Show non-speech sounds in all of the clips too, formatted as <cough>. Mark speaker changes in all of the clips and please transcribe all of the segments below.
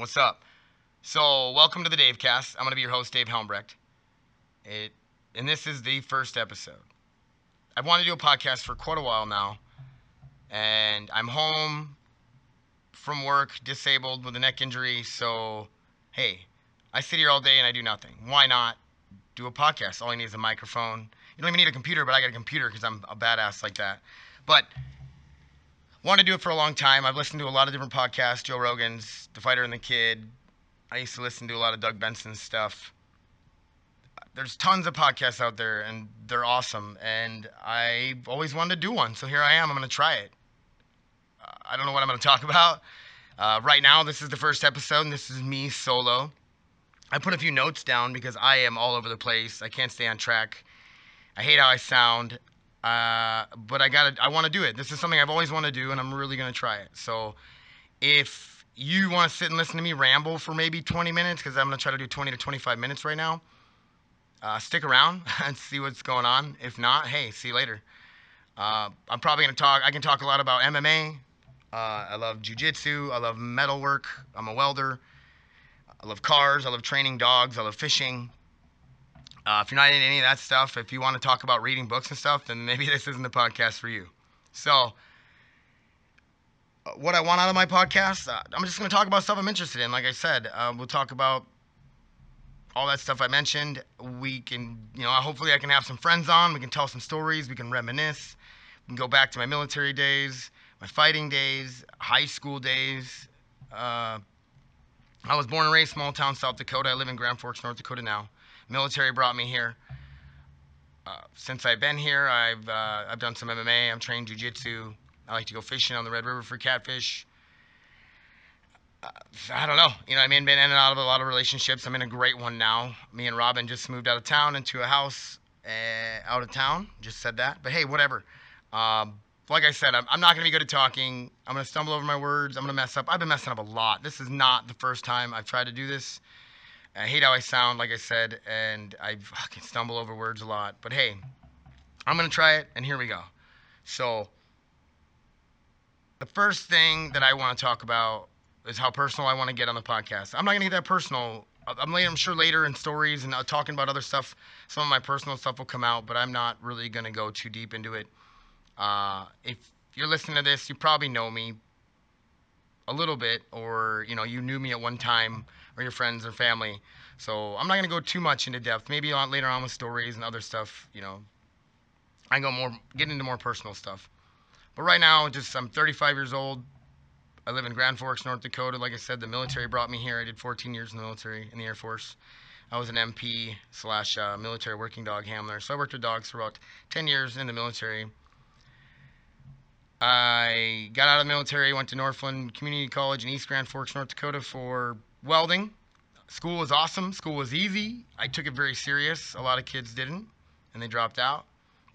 Speaker 1: What's up? So, welcome to the Dave Cast. I'm going to be your host, Dave Helmbrecht. It, and this is the first episode. I've wanted to do a podcast for quite a while now, and I'm home from work, disabled with a neck injury. So, hey, I sit here all day and I do nothing. Why not do a podcast? All I need is a microphone. You don't even need a computer, but I got a computer because I'm a badass like that. But wanted to do it for a long time. I've listened to a lot of different podcasts, Joe Rogan's, The Fighter and the Kid. I used to listen to a lot of Doug Benson's stuff. There's tons of podcasts out there, and they're awesome. And I've always wanted to do one, so here I am. I'm going to try it. I don't know what I'm going to talk <laughs> about. Uh, right now, this is the first episode, and this is me solo. I put a few notes down because I am all over the place. I can't stay on track. I hate how I sound. Uh, but I got to I want to do it. This is something I've always wanted to do, and I'm really to try it. So if you want to sit and listen to me ramble for maybe 20 minutes, because I'm to try to do 20 to 25 minutes right now, uh, stick around <laughs> and see what's going on. If not, hey, see you later. Uh, I'm probably to talk, I can talk a lot about MMA. Uh, I love jujitsu. I love metal work. I'm a welder. I love cars. I love training dogs. I love fishing. Uh, if you're not into any of that stuff, if you want to talk about reading books and stuff, then maybe <laughs> this isn't the podcast for you. So, uh, what I want out of my podcast, uh, I'm just going to talk about stuff I'm interested in. Like I said, uh, we'll talk about all that stuff I mentioned. We can, you know, hopefully I can have some friends on. We can tell some stories. We can reminisce. We can go back to my military days, my fighting days, high school days. Uh, I was born and raised small town South Dakota. I live in Grand Forks, North Dakota now. Military brought me here. Uh, since I've been here, I've uh, I've done some MMA. I'm trained jujitsu. I like to go fishing on the Red River for catfish. Uh, I don't know. You know, I mean, been in and out of a lot of relationships. I'm in a great one now. Me and Robin just moved out of town into a house uh, out of town. Just said that. But hey, whatever. Um, like I said, I'm, I'm not going to be good at talking. I'm going to stumble over my words. I'm going to mess up. I've been messing up a lot. This is not the first time I've tried to do this. I hate how I sound, like I said, and I fucking stumble over words a lot. But hey, I'm going to try it, and here we go. So, the first thing that I want to talk about is how personal I want to get on the podcast. I'm not going to get that personal. I'm, later, I'm sure later in stories and uh, talking about other stuff, some of my personal stuff will come out, but I'm not really going to go too deep into it. Uh, if you're listening to this, you probably know me a little bit, or you know, you knew me at one time, or your friends or family. So I'm not to go too much into depth. Maybe on, later on with stories and other stuff, you know, I go more, get into more personal stuff. But right now, just I'm 35 years old. I live in Grand Forks, North Dakota. Like I said, the military brought me here. I did 14 years in the military, in the Air Force. I was an MP slash uh, military working dog handler. So I worked with dogs for about 10 years in the military. I got out of the military, went to Northland Community College in East Grand Forks, North Dakota for welding. School was awesome. School was easy. I took it very serious. A lot of kids didn't, and they dropped out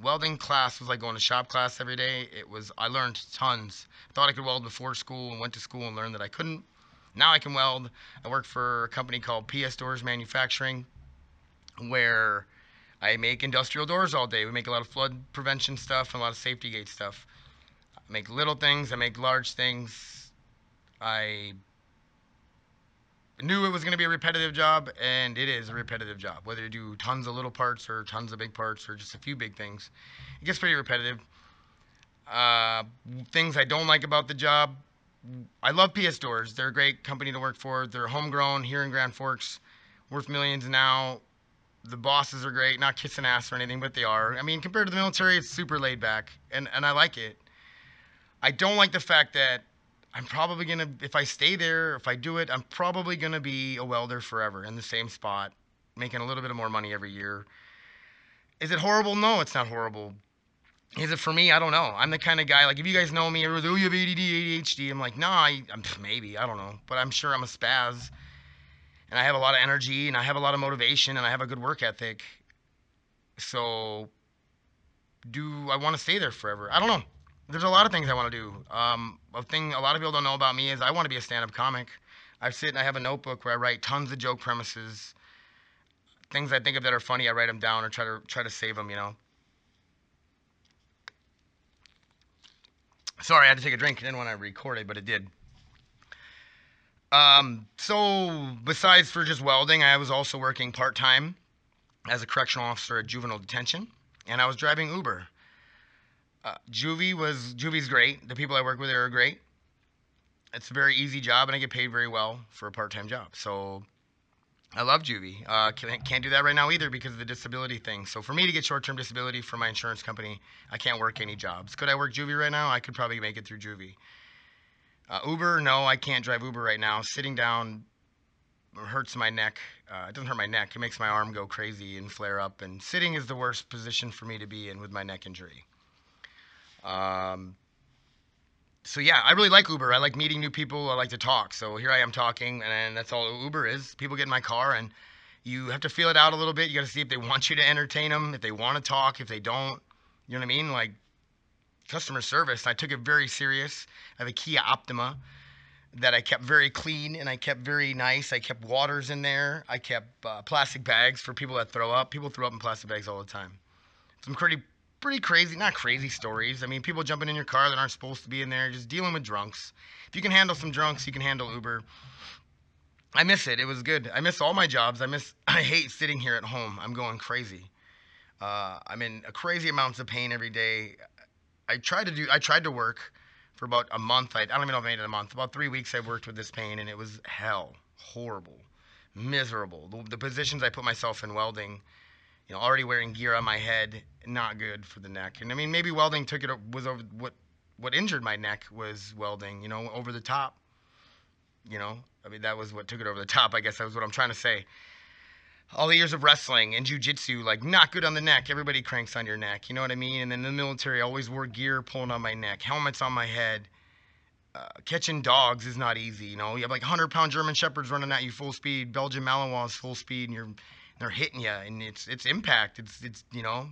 Speaker 1: welding class was like going to shop class every day. It was I learned tons. Thought I could weld before school and went to school and learned that I couldn't. Now I can weld. I work for a company called PS Doors Manufacturing, where I make industrial doors all day. We make a lot of flood prevention stuff and a lot of safety gate stuff. I make little things. I make large things. I knew it was going to be a repetitive job, and it is a repetitive job. Whether you do tons of little parts or tons of big parts or just a few big things, it gets pretty repetitive. Uh, things I don't like about the job. I love PS Doors. They're a great company to work for. They're homegrown here in Grand Forks, worth millions now. The bosses are great, not kissing ass or anything, but they are. I mean, compared to the military, it's super laid back, and, and I like it. I don't like the fact that I'm probably gonna if I stay there, if I do it, I'm probably gonna be a welder forever in the same spot, making a little bit of more money every year. Is it horrible? No, it's not horrible. Is it for me? I don't know. I'm the kind of guy like if you guys know me, everyone's oh you have ADD, ADHD. I'm like, nah, I, am maybe I don't know, but I'm sure I'm a spaz, and I have a lot of energy, and I have a lot of motivation, and I have a good work ethic. So, do I want to stay there forever? I don't know there's a lot of things I want to do. Um, a thing a lot of people don't know about me is I want to be a stand-up comic. I sit and I have a notebook where I write tons of joke premises, things I think of that are funny. I write them down or try to try to save them. You know. Sorry, I had to take a drink. I didn't want to record it, but it did. Um, so besides for just welding, I was also working part time as a correctional officer at juvenile detention, and I was driving Uber. Uh, juvie was juvie's great. The people I work with are great. It's a very easy job, and I get paid very well for a part time job. So I love juvie. Uh, can't, can't do that right now either because of the disability thing. So for me to get short term disability from my insurance company, I can't work any jobs. Could I work juvie right now? I could probably make it through juvie. Uh, Uber, no, I can't drive Uber right now. Sitting down hurts my neck. Uh, it doesn't hurt my neck. It makes my arm go crazy and flare up. And sitting is the worst position for me to be in with my neck injury. Um, so yeah, I really like Uber. I like meeting new people. I like to talk. So here I am talking, and that's all Uber is. People get in my car, and you have to feel it out a little bit. You got to see if they want you to entertain them, if they want to talk, if they don't. You know what I mean? Like customer service. I took it very serious. I have a Kia Optima that I kept very clean and I kept very nice. I kept waters in there. I kept uh, plastic bags for people that throw up. People throw up in plastic bags all the time. Some pretty pretty crazy, not crazy stories. I mean, people jumping in your car that aren't supposed to be in there, just dealing with drunks. If you can handle some drunks, you can handle Uber. I miss it. It was good. I miss all my jobs. I miss. <laughs> I hate sitting here at home. I'm going crazy. Uh, I'm in crazy amounts of pain every day. I tried to do. I tried to work for about a month. I, I don't even know if I made it a month. About three weeks I worked with this pain, and it was hell, horrible, miserable. The, the positions I put myself in welding, you know, already wearing gear on my head, not good for the neck. And I mean, maybe welding took it was over what what injured my neck was welding. You know, over the top. You know, I mean that was what took it over the top. I guess that was what I'm trying to say all the years of wrestling and jujitsu, like not good on the neck. Everybody cranks on your neck. You know what I mean? And then in the military, I always wore gear pulling on my neck, helmets on my head. Uh, catching dogs is not easy. You know, you have like 100 pound German shepherds running at you full speed, Belgian Malinois full speed, and you're they're hitting you, and it's it's impact. It's it's you know,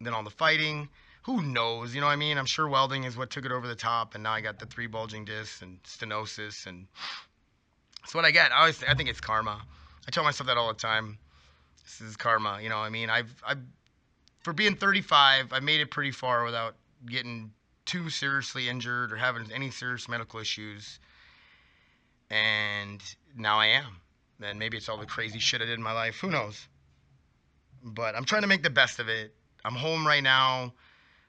Speaker 1: then all the fighting. Who knows? You know what I mean? I'm sure welding is what took it over the top, and now I got the three bulging discs and stenosis, and that's what I get. I always I think it's karma. I tell myself that all the time this is karma. You know, I mean, I've, I've, for being 35, I made it pretty far without getting too seriously injured or having any serious medical issues. And now I am. And maybe it's all the crazy shit I did in my life. Who knows? But I'm trying to make the best of it. I'm home right now,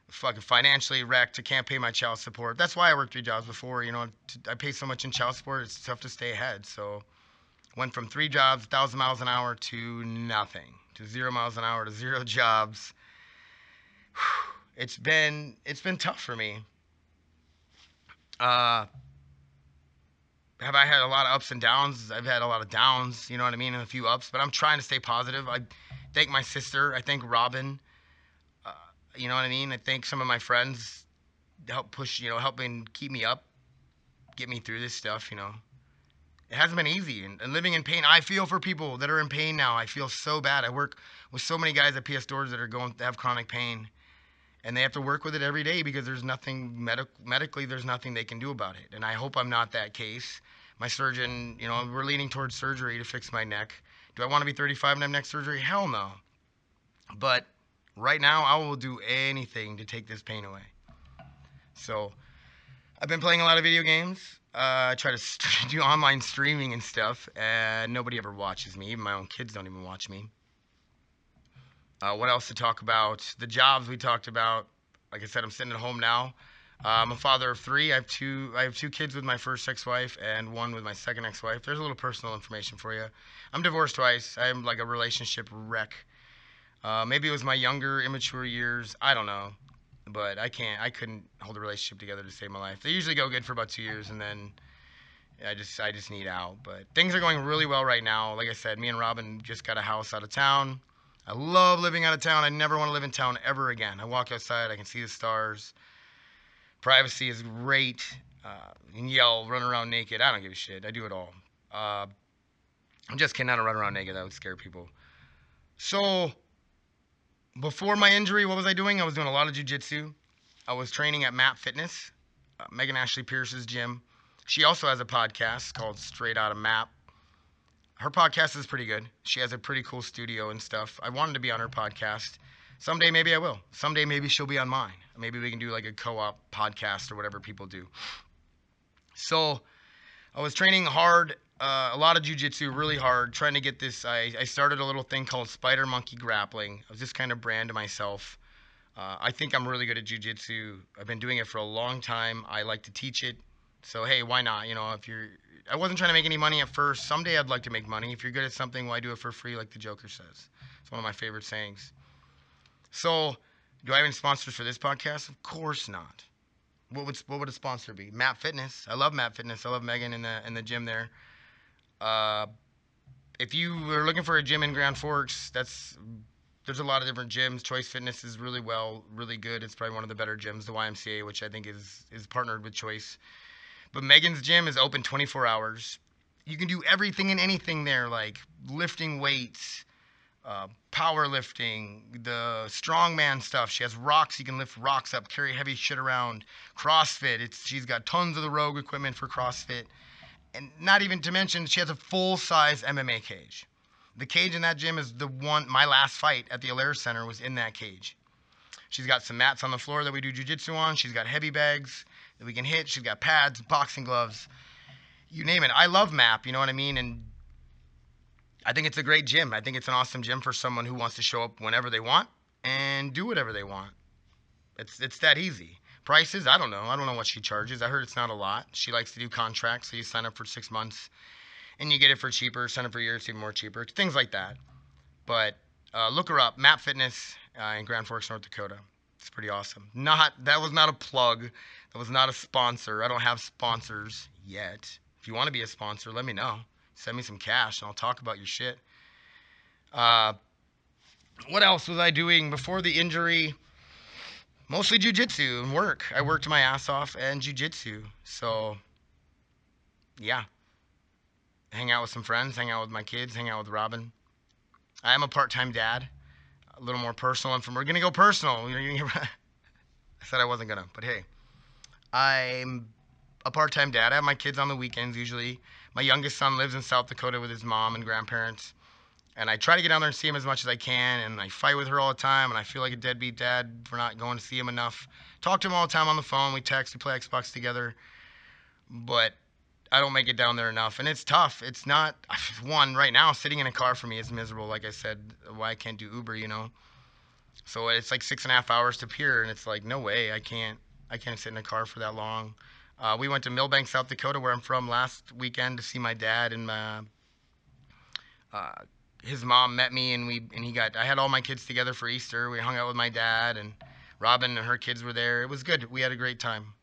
Speaker 1: fucking financially wrecked. I can't pay my child support. That's why I worked three jobs before. You know, I pay so much in child support. It's tough to stay ahead. So Went from three jobs, 1,000 miles an hour, to nothing, to zero miles an hour, to zero <laughs> jobs. It's been it's been tough for me. Uh, have I had a lot of ups and downs? I've had a lot of downs, you know what I mean, and a few ups, but I'm trying to stay positive. I thank my sister. I thank Robin. Uh, you know what I mean? I thank some of my friends help push, you know, helping keep me up, get me through this stuff, you know it hasn't been easy and, and, living in pain i feel for people that are in pain now i feel so bad i work with so many guys at ps doors that are going to have chronic pain and they have to work with it every day because there's nothing medic- medically there's nothing they can do about it. And i hope i'm not that case. My surgeon you know we're leaning towards surgery to fix my neck. Do i want to be 35 and have neck surgery? Hell no. But right now i will do anything to take this pain away. So i've been playing a lot of video games. Uh, I try to st- <laughs> do online streaming and stuff, and nobody ever watches me. Even my own kids don't even watch me. Uh, what else to talk about? The jobs we talked about. Like I said, I'm sitting at home now. Uh, I'm a father of three. I have two. I have two kids with my first ex-wife and one with my second ex-wife. There's a little personal information for you. I'm divorced twice. I'm like a relationship wreck. Uh, maybe it was my younger, immature years. I don't know but I can't. I couldn't hold a relationship together to save my life. They usually go good for about two years, and then I just I just need out. But things are going really well right now. Like I said, me and Robin just got a house out of town. I love living out of town. I never want to live in town ever again. I walk outside, I can see the stars. Privacy is great. Uh, and yell, run around naked. I don't give a shit. I do it all. Uh, I just cannot run around naked. That would scare people. So before my injury, what was I doing? I was doing a lot of jujitsu. I was training at Map Fitness, uh, Megan Ashley Pierce's gym. She also has a podcast called Straight Out of Map. Her podcast is pretty good. She has a pretty cool studio and stuff. I wanted to be on her podcast. Someday maybe I will. Someday maybe she'll be on mine. Maybe we can do like a co-op podcast or whatever people do. So I was training hard uh, a lot of jujitsu, really hard. Trying to get this, I, I started a little thing called Spider Monkey Grappling. I was just kind of brand myself. Uh, I think I'm really good at jujitsu. I've been doing it for a long time. I like to teach it. So hey, why not? You know, if you're, I wasn't trying to make any money at first. Someday I'd like to make money. If you're good at something, why do it for free? Like the Joker says. It's one of my favorite sayings. So, do I have any sponsors for this podcast? Of course not. What would what would a sponsor be? Map Fitness. I love Map Fitness. I love Megan in the in the gym there. Uh, if you are looking for a gym in Grand Forks, that's there's a lot of different gyms. Choice Fitness is really well, really good. It's probably one of the better gyms. The YMCA, which I think is is partnered with Choice. But Megan's gym is open 24 hours. You can do everything and anything there, like lifting weights, uh, powerlifting, the strongman stuff. She has rocks. You can lift rocks up, carry heavy shit around. CrossFit. It's she's got tons of the Rogue equipment for CrossFit, and not even to mention she has a full size MMA cage. The cage in that gym is the one. My last fight at the Alerus Center was in that cage. She's got some mats on the floor that we do jujitsu on. She's got heavy bags that we can hit. She's got pads, boxing gloves, you name it. I love MAP. You know what I mean? And I think it's a great gym. I think it's an awesome gym for someone who wants to show up whenever they want and do whatever they want. It's it's that easy. Prices, I don't know. I don't know what she charges. I heard it's not a lot. She likes to do contracts, so you sign up for six months and you get it for cheaper. Sign up for a year, it's even more cheaper. Things like that. But uh, look her up, Map Fitness uh, in Grand Forks, North Dakota. It's pretty awesome. Not that was not a plug. That was not a sponsor. I don't have sponsors yet. If you want to be a sponsor, let me know. Send me some cash and I'll talk about your shit. Uh, what else was I doing before the injury? Mostly jujitsu and work. I worked my ass off and jujitsu. So, yeah. Hang out with some friends, hang out with my kids, hang out with Robin. I am a part time dad. A little more personal. And from we're going to go personal. <laughs> I said I wasn't going to, but hey. I'm a part time dad. I have my kids on the weekends usually. My youngest son lives in South Dakota with his mom and grandparents. And I try to get down there and see him as much as I can. And I fight with her all the time. And I feel like a deadbeat dad for not going to see him enough. Talk to him all the time on the phone. We text, we play Xbox together. But I don't make it down there enough. And it's tough. It's not, <sighs> one, right now, sitting in a car for me is miserable. Like I said, why I can't do Uber, you know? So it's like six and a half hours to Pierre. And it's like, no way. I can't, I can't sit in a car for that long. Uh, we went to Milbank, South Dakota, where I'm from, last weekend to see my dad and my, uh, his mom met me and we and he got I had all my kids together for Easter. We hung out with my dad and Robin and her kids were there. It was good. We had a great time.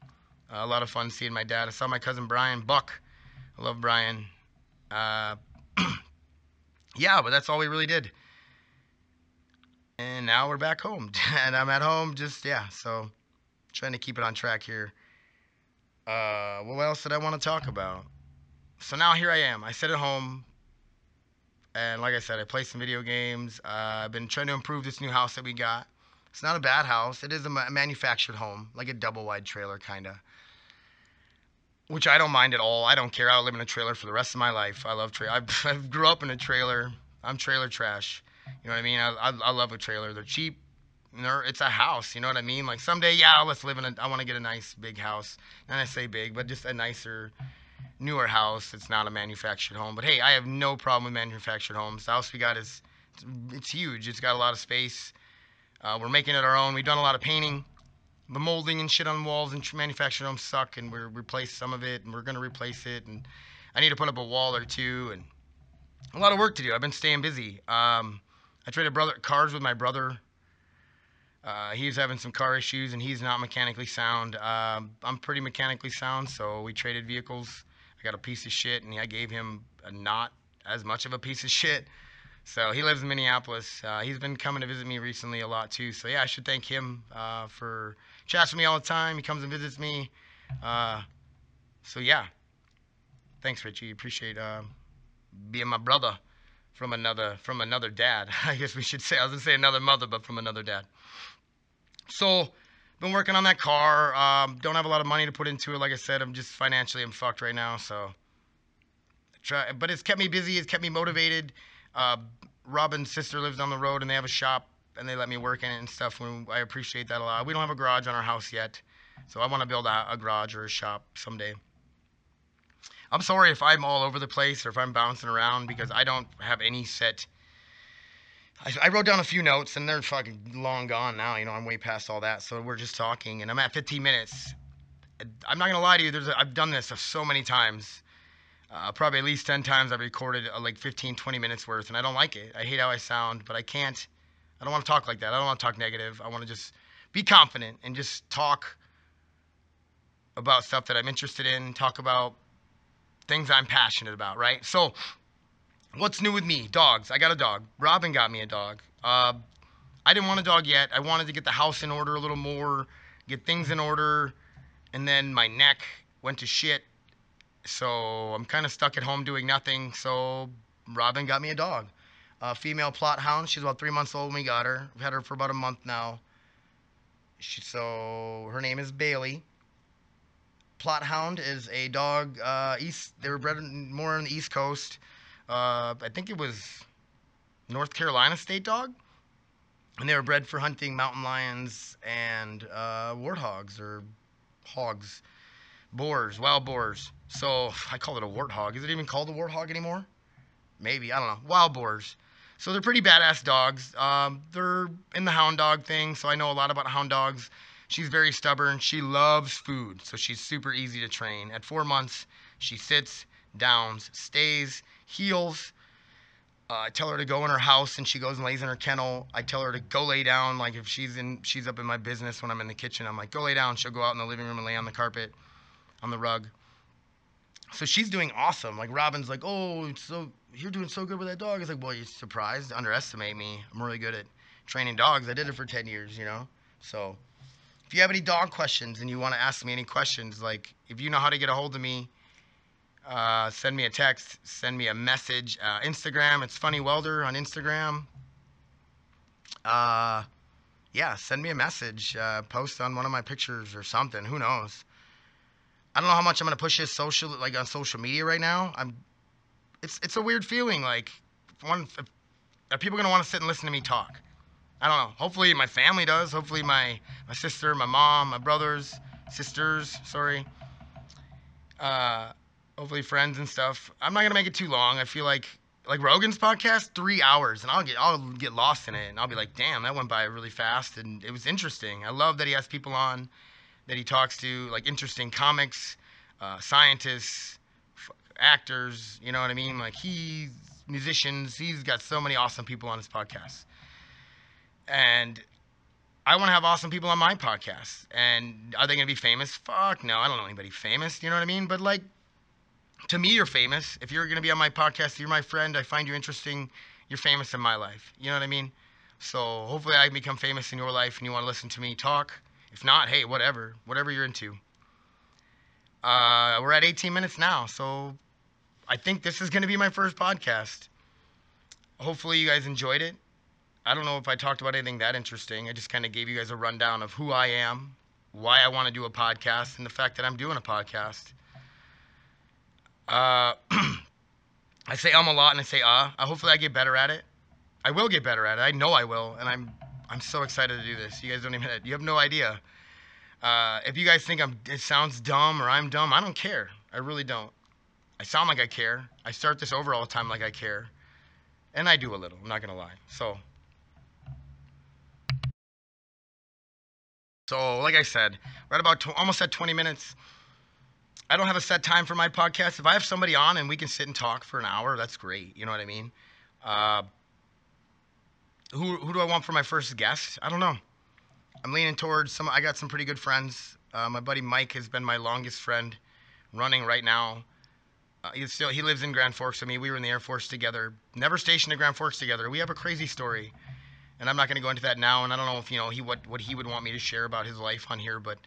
Speaker 1: Uh, a lot of fun seeing my dad. I saw my cousin Brian Buck. I love Brian. Uh, <clears throat> yeah, but that's all we really did. And now we're back home, <laughs> and I'm at home. Just yeah, so trying to keep it on track here. Uh, what else did I want to talk about? So now here I am. I sit at home, and like I said, I play some video games. Uh, I've been trying to improve this new house that we got. It's not a bad house. It is a manufactured home, like a double wide trailer, kind of. Which I don't mind at all. I don't care. I'll live in a trailer for the rest of my life. I love trailer. I, I grew up in a trailer. I'm trailer trash. You know what I mean? I, I, I love a trailer. They're cheap it's a house. You know what I mean? Like someday, yeah, let's live in a. I want to get a nice big house. And I say big, but just a nicer, newer house. It's not a manufactured home. But hey, I have no problem with manufactured homes. The house we got is, it's huge. It's got a lot of space. Uh, we're making it our own. We've done a lot of painting. The molding and shit on walls and manufactured homes suck, and we're replace some of it, and we're gonna replace it. And I need to put up a wall or two, and a lot of work to do. I've been staying busy. Um, I traded brother cars with my brother uh, he's having some car issues and he's not mechanically sound. Uh, I'm pretty mechanically sound, so we traded vehicles. I got a piece of shit, and I gave him not as much of a piece of shit. So he lives in Minneapolis. Uh, he's been coming to visit me recently a lot too. So yeah, I should thank him uh, for chats with me all the time. He comes and visits me. Uh, so yeah, thanks, Richie. Appreciate uh, being my brother from another from another dad. <laughs> I guess we should say. I was gonna say another mother, but from another dad. So, been working on that car. Um, don't have a lot of money to put into it. Like I said, I'm just financially I'm fucked right now. So, try, but it's kept me busy. It's kept me motivated. Uh, Robin's sister lives on the road, and they have a shop, and they let me work in it and stuff. I appreciate that a lot. We don't have a garage on our house yet, so I want to build a, a garage or a shop someday. I'm sorry if I'm all over the place or if I'm bouncing around because I don't have any set. I, I wrote down a few notes and they're fucking long gone now. You know, I'm way past all that. So we're just talking and I'm at 15 minutes. I'm not gonna lie to you. There's a, I've done this so many times. Uh, probably at least 10 times I've recorded uh, like 15, 20 minutes worth, and I don't like it. I hate how I sound, but I can't. I don't want to talk like that. I don't want to talk negative. I want to just be confident and just talk about stuff that I'm interested in, talk about things I'm passionate about, right? So, what's new with me? Dogs. I got a dog. Robin got me a dog. Uh, I didn't want a dog yet. I wanted to get the house in order a little more, get things in order, and then my neck went to shit. So I'm kind of stuck at home doing nothing. So Robin got me a dog, a female Plott hound. She's about three months old when we got her. We've had her for about a month now. She, so her name is Bailey. Plott hound is a dog. Uh, east. They were bred more on the East Coast. Uh, I think it was North Carolina state dog, and they were bred for hunting mountain lions and uh, warthogs or hogs, boars, wild boars. So I call it a warthog. Is it even called a warthog anymore? Maybe I don't know. Wild boars. So they're pretty badass dogs. Um, they're in the hound dog thing, so I know a lot about hound dogs. She's very stubborn. She loves food, so she's super easy to train. At four months, she sits, downs, stays, heels. Uh, I tell her to go in her house, and she goes and lays in her kennel. I tell her to go lay down. Like if she's in, she's up in my business when I'm in the kitchen. I'm like, go lay down. She'll go out in the living room and lay on the carpet, on the rug. So she's doing awesome. Like Robin's like, oh, so you're doing so good with that dog. It's like, well, you're surprised. Underestimate me. I'm really good at training dogs. I did it for 10 years, you know. So if you have any dog questions and you want to ask me any questions, like if you know how to get a hold of me, uh, send me a text, send me a message. Uh, Instagram, it's Funny Welder on Instagram. Uh, yeah, send me a message. Uh, post on one of my pictures or something. Who knows? I don't know how much I'm gonna push this social, like on social media right now. I'm. It's it's a weird feeling. Like, one, are people gonna want to sit and listen to me talk? I don't know. Hopefully my family does. Hopefully my my sister, my mom, my brothers, sisters. Sorry. Uh, hopefully friends and stuff. I'm not gonna make it too long. I feel like like Rogan's podcast, three hours, and I'll get I'll get lost in it, and I'll be like, damn, that went by really fast, and it was interesting. I love that he has people on that he talks to, like interesting comics, uh, scientists, f- actors. You know what I mean? Like he's musicians. He's got so many awesome people on his podcast, and I want to have awesome people on my podcast. And are they gonna be famous? Fuck no, I don't know anybody famous. You know what I mean? But like, to me, you're famous. If you're gonna be on my podcast, you're my friend. I find you interesting. You're famous in my life. You know what I mean? So hopefully, I become famous in your life, and you want to listen to me talk. If not, hey, whatever, whatever you're into. Uh, we're at 18 minutes now, so I think this is going to be my first podcast. Hopefully, you guys enjoyed it. I don't know if I talked about anything that interesting. I just kind of gave you guys a rundown of who I am, why I want to do a podcast, and the fact that I'm doing a podcast. Uh, <clears throat> I say um a lot, and I say uh. Hopefully, I get better at it. I will get better at it. I know I will, and I'm I'm so excited to do this. You guys don't even you have no idea. Uh, if you guys think I'm it sounds dumb or I'm dumb, I don't care. I really don't. I sound like I care. I start this over all the time like I care, and I do a little. I'm not gonna lie. So. So, like I said, we're about almost at 20 minutes. I don't have a set time for my podcast. If I have somebody on and we can sit and talk for an hour, that's great. You know what I mean? Uh, who who do I want for my first guest? I don't know. I'm leaning towards some. I got some pretty good friends. Uh, my buddy Mike has been my longest friend, running right now. Uh, he's still he lives in Grand Forks. I mean, we were in the Air Force together. Never stationed in Grand Forks together. We have a crazy story, and I'm not going to go into that now. And I don't know if you know he what what he would want me to share about his life on here, but.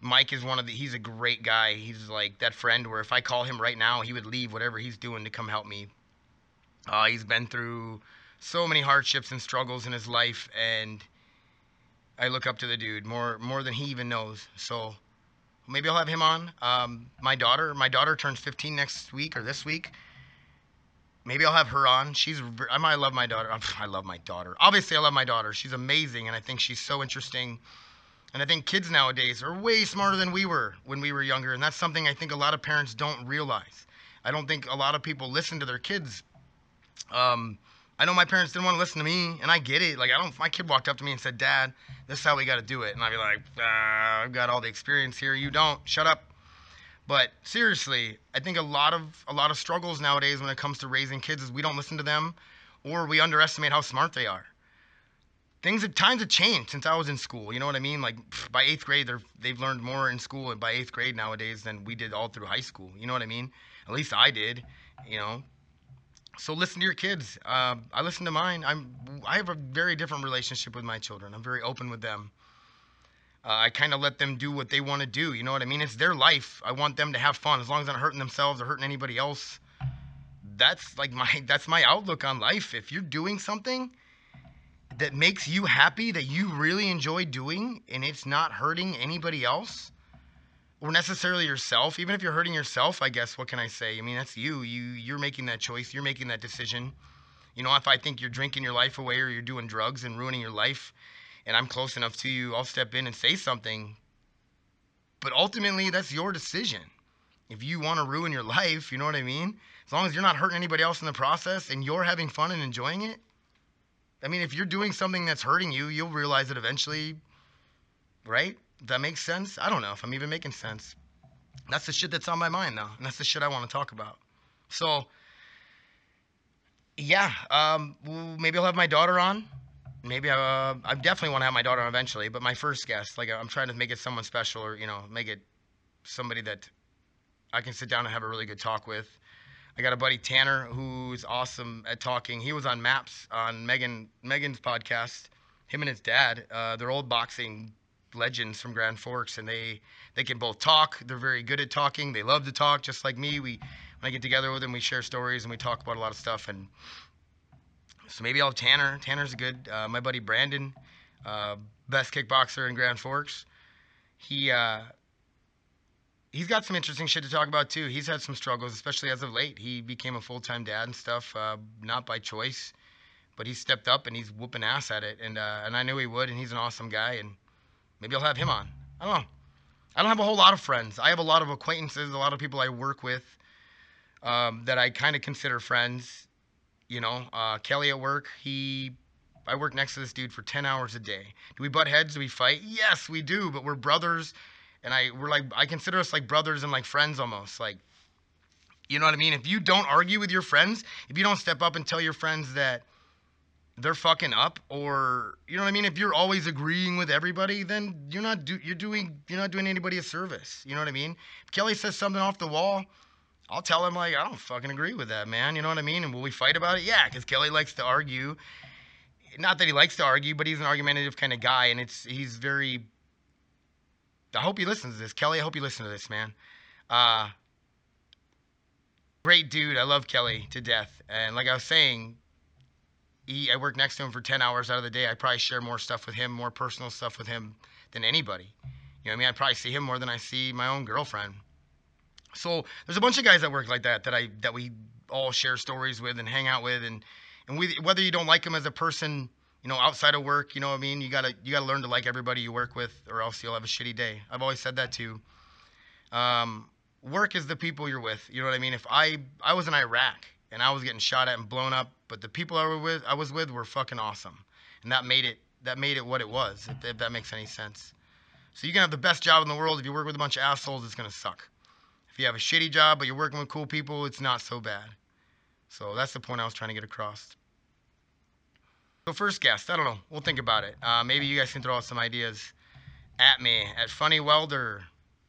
Speaker 1: Mike is one of the he's a great guy. He's like that friend where if I call him right now, he would leave whatever he's doing to come help me. Uh, he's been through so many hardships and struggles in his life and I look up to the dude more more than he even knows. So maybe I'll have him on. Um, my daughter, my daughter turns 15 next week or this week. Maybe I'll have her on. She's I love my daughter. <laughs> I love my daughter. Obviously, I love my daughter. She's amazing, and I think she's so interesting. And I think kids nowadays are way smarter than we were when we were younger. And that's something I think a lot of parents don't realize. I don't think a lot of people listen to their kids. Um, I know my parents didn't want to listen to me, and I get it. Like, I don't. My kid walked up to me and said, "Dad, this is how we got to do it," and I'd be like, ah, "I've got all the experience here. You don't. Shut up." But seriously, I think a lot of a lot of struggles nowadays when it comes to raising kids is we don't listen to them, or we underestimate how smart they are. Things have times have changed since I was in school. You know what I mean? Like pff, by eighth grade, they're they've learned more in school and by eighth grade nowadays than we did all through high school. You know what I mean? At least I did. You know, so listen to your kids. Uh, I listen to mine. I'm I have a very different relationship with my children. I'm very open with them. Uh, I kind of let them do what they want to do. You know what I mean? It's their life. I want them to have fun as long as they're not hurting themselves or hurting anybody else. That's like my <laughs> that's my outlook on life. If you're doing something that makes you happy that you really enjoy doing and it's not hurting anybody else, or necessarily yourself? Even if you're hurting yourself i guess what can i say? I mean that's you. You you're making that choice. You're making that decision. You know if i think you're drinking your life away or you're doing drugs and ruining your life and i'm close enough to you i'll step in and say something. But ultimately that's your decision. If you want to ruin your <laughs> life you know what i mean? As long as you're not hurting anybody else in the process and you're having fun and enjoying it i mean if you're doing something that's hurting you you'll realize it eventually right that makes sense? I don't know if I'm even making sense. That's the shit that's on my mind though, and that's the shit I want to talk about. So, yeah, um, maybe I'll have my daughter on. Maybe I, uh, I definitely want to have my daughter on eventually, but my first guest, like I'm trying to make it someone special, or you know, make it somebody that I can sit down and have a really good talk with. I got a buddy Tanner who's awesome at talking. He was on Maps on Megan Megan's podcast. Him and his dad, uh, they're old boxing legends from Grand Forks, and they they can both talk. They're very good at talking. They love to talk, just like me. We when I get together with them, we share stories and we talk about a lot of stuff. And so maybe I'll have Tanner. Tanner's a good. Uh, my buddy Brandon, uh, best kickboxer in Grand Forks. He uh, he's got some interesting shit to talk about too. He's had some struggles, especially as of late. He became a full time dad and stuff, uh, not by choice, but he stepped up and he's whooping ass at it. And uh, and I knew he would. And he's an awesome guy. And Maybe I'll have him on. I don't know. I don't have a whole lot of friends. I have a lot of acquaintances, a lot of people I work with um, that I kind of consider friends. You know, uh, Kelly at work, he, I work next to this dude for 10 hours a day. Do we butt heads? Do we fight? Yes, we do, but we're brothers. And I, we're like, I consider us like brothers and like friends almost. Like, you know what I mean? If you don't argue with your friends, if you don't step up and tell your friends that, they're fucking up or you know what I mean if you're always agreeing with everybody then you're not do, you're doing you're not doing anybody a service you know what I mean if Kelly says something off the wall I'll tell him like I don't fucking agree with that man you know what I mean and will we fight about it yeah cuz Kelly likes to argue not that he likes to argue but he's an argumentative kind of guy and it's he's very I hope he listens to this Kelly I hope you listen to this man uh great dude I love Kelly to death and like I was saying he, I work next to him for 10 hours out of the day. I probably share more stuff with him, more personal stuff with him than anybody. You know what I mean? I probably see him more than I see my own girlfriend. So there's a bunch of guys that work like that that I that we all share stories with and hang out with and and we, whether you don't like him as a person, you know, outside of work, you know what I mean? You gotta you gotta learn to like everybody you work with, or else you'll have a shitty day. I've always said that too. Um, work is the people you're with. You know what I mean? If I I was in Iraq and I was getting shot at and blown up. But the people I was with, I was with were fucking awesome, and that made it that made it what it was. If, if that makes any sense. So you can have the best job in the world if you work with a bunch of assholes, it's gonna suck. If you have a shitty job but you're working with cool people, it's not so bad. So that's the point I was trying to get across. So first guest, I don't know. We'll think about it. Uh, maybe you guys can throw out some ideas at me at Funny Welder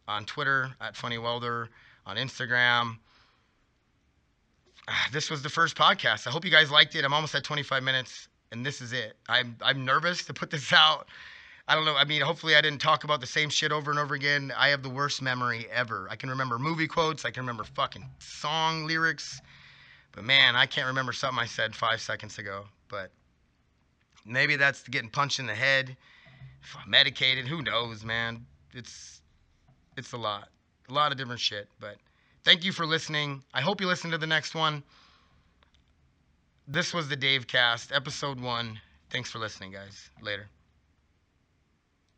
Speaker 1: on Twitter, at Funny Welder on Instagram. this was the first podcast. I hope you guys liked it. I'm almost at 25 minutes, and this is it. I'm I'm nervous to put this <laughs> out. I don't know. I mean, hopefully, I didn't talk about the same shit over and over again. I have the worst memory ever. I can remember movie quotes. I can remember fucking song lyrics. But man, I can't remember something I said five seconds ago. But maybe that's getting punched in the head, medicated. Who knows, man? It's it's a lot, a lot of different shit. But Thank you for listening. I hope you listen to the next one. This was the Dave Cast, episode one. Thanks for listening, guys. Later.